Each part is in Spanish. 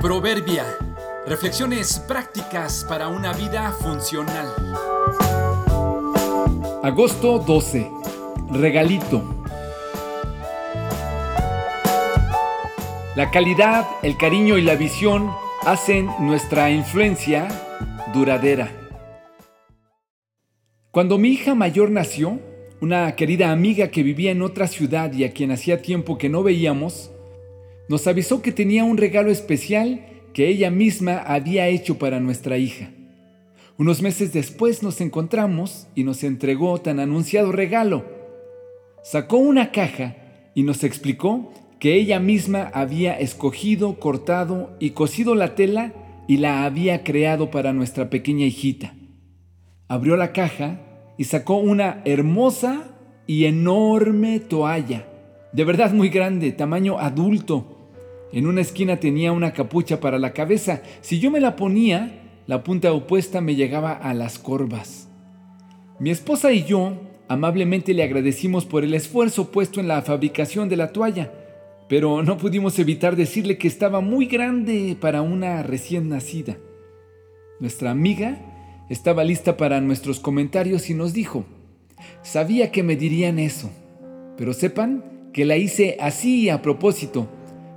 Proverbia. Reflexiones prácticas para una vida funcional. Agosto 12. Regalito. La calidad, el cariño y la visión hacen nuestra influencia duradera. Cuando mi hija mayor nació, una querida amiga que vivía en otra ciudad y a quien hacía tiempo que no veíamos, nos avisó que tenía un regalo especial que ella misma había hecho para nuestra hija. Unos meses después nos encontramos y nos entregó tan anunciado regalo. Sacó una caja y nos explicó que ella misma había escogido, cortado y cosido la tela y la había creado para nuestra pequeña hijita. Abrió la caja y sacó una hermosa y enorme toalla, de verdad muy grande, tamaño adulto, en una esquina tenía una capucha para la cabeza. Si yo me la ponía, la punta opuesta me llegaba a las corvas. Mi esposa y yo amablemente le agradecimos por el esfuerzo puesto en la fabricación de la toalla, pero no pudimos evitar decirle que estaba muy grande para una recién nacida. Nuestra amiga estaba lista para nuestros comentarios y nos dijo, sabía que me dirían eso, pero sepan que la hice así a propósito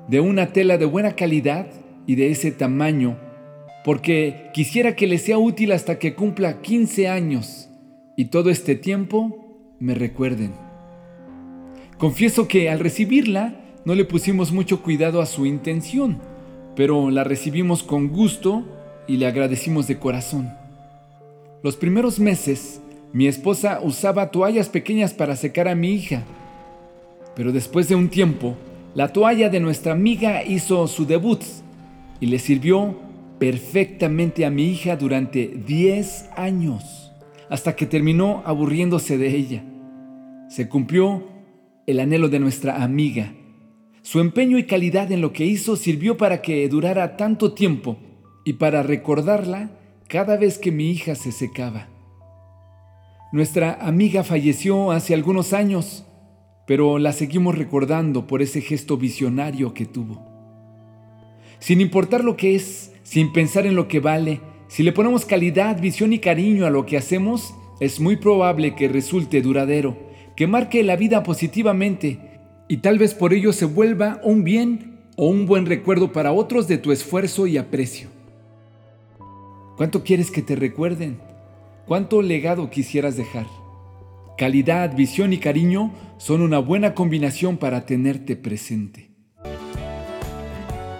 de una tela de buena calidad y de ese tamaño, porque quisiera que le sea útil hasta que cumpla 15 años y todo este tiempo me recuerden. Confieso que al recibirla no le pusimos mucho cuidado a su intención, pero la recibimos con gusto y le agradecimos de corazón. Los primeros meses, mi esposa usaba toallas pequeñas para secar a mi hija, pero después de un tiempo, la toalla de nuestra amiga hizo su debut y le sirvió perfectamente a mi hija durante 10 años, hasta que terminó aburriéndose de ella. Se cumplió el anhelo de nuestra amiga. Su empeño y calidad en lo que hizo sirvió para que durara tanto tiempo y para recordarla cada vez que mi hija se secaba. Nuestra amiga falleció hace algunos años pero la seguimos recordando por ese gesto visionario que tuvo. Sin importar lo que es, sin pensar en lo que vale, si le ponemos calidad, visión y cariño a lo que hacemos, es muy probable que resulte duradero, que marque la vida positivamente y tal vez por ello se vuelva un bien o un buen recuerdo para otros de tu esfuerzo y aprecio. ¿Cuánto quieres que te recuerden? ¿Cuánto legado quisieras dejar? Calidad, visión y cariño son una buena combinación para tenerte presente.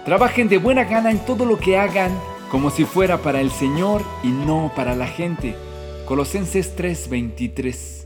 Trabajen de buena gana en todo lo que hagan como si fuera para el Señor y no para la gente. Colosenses 3:23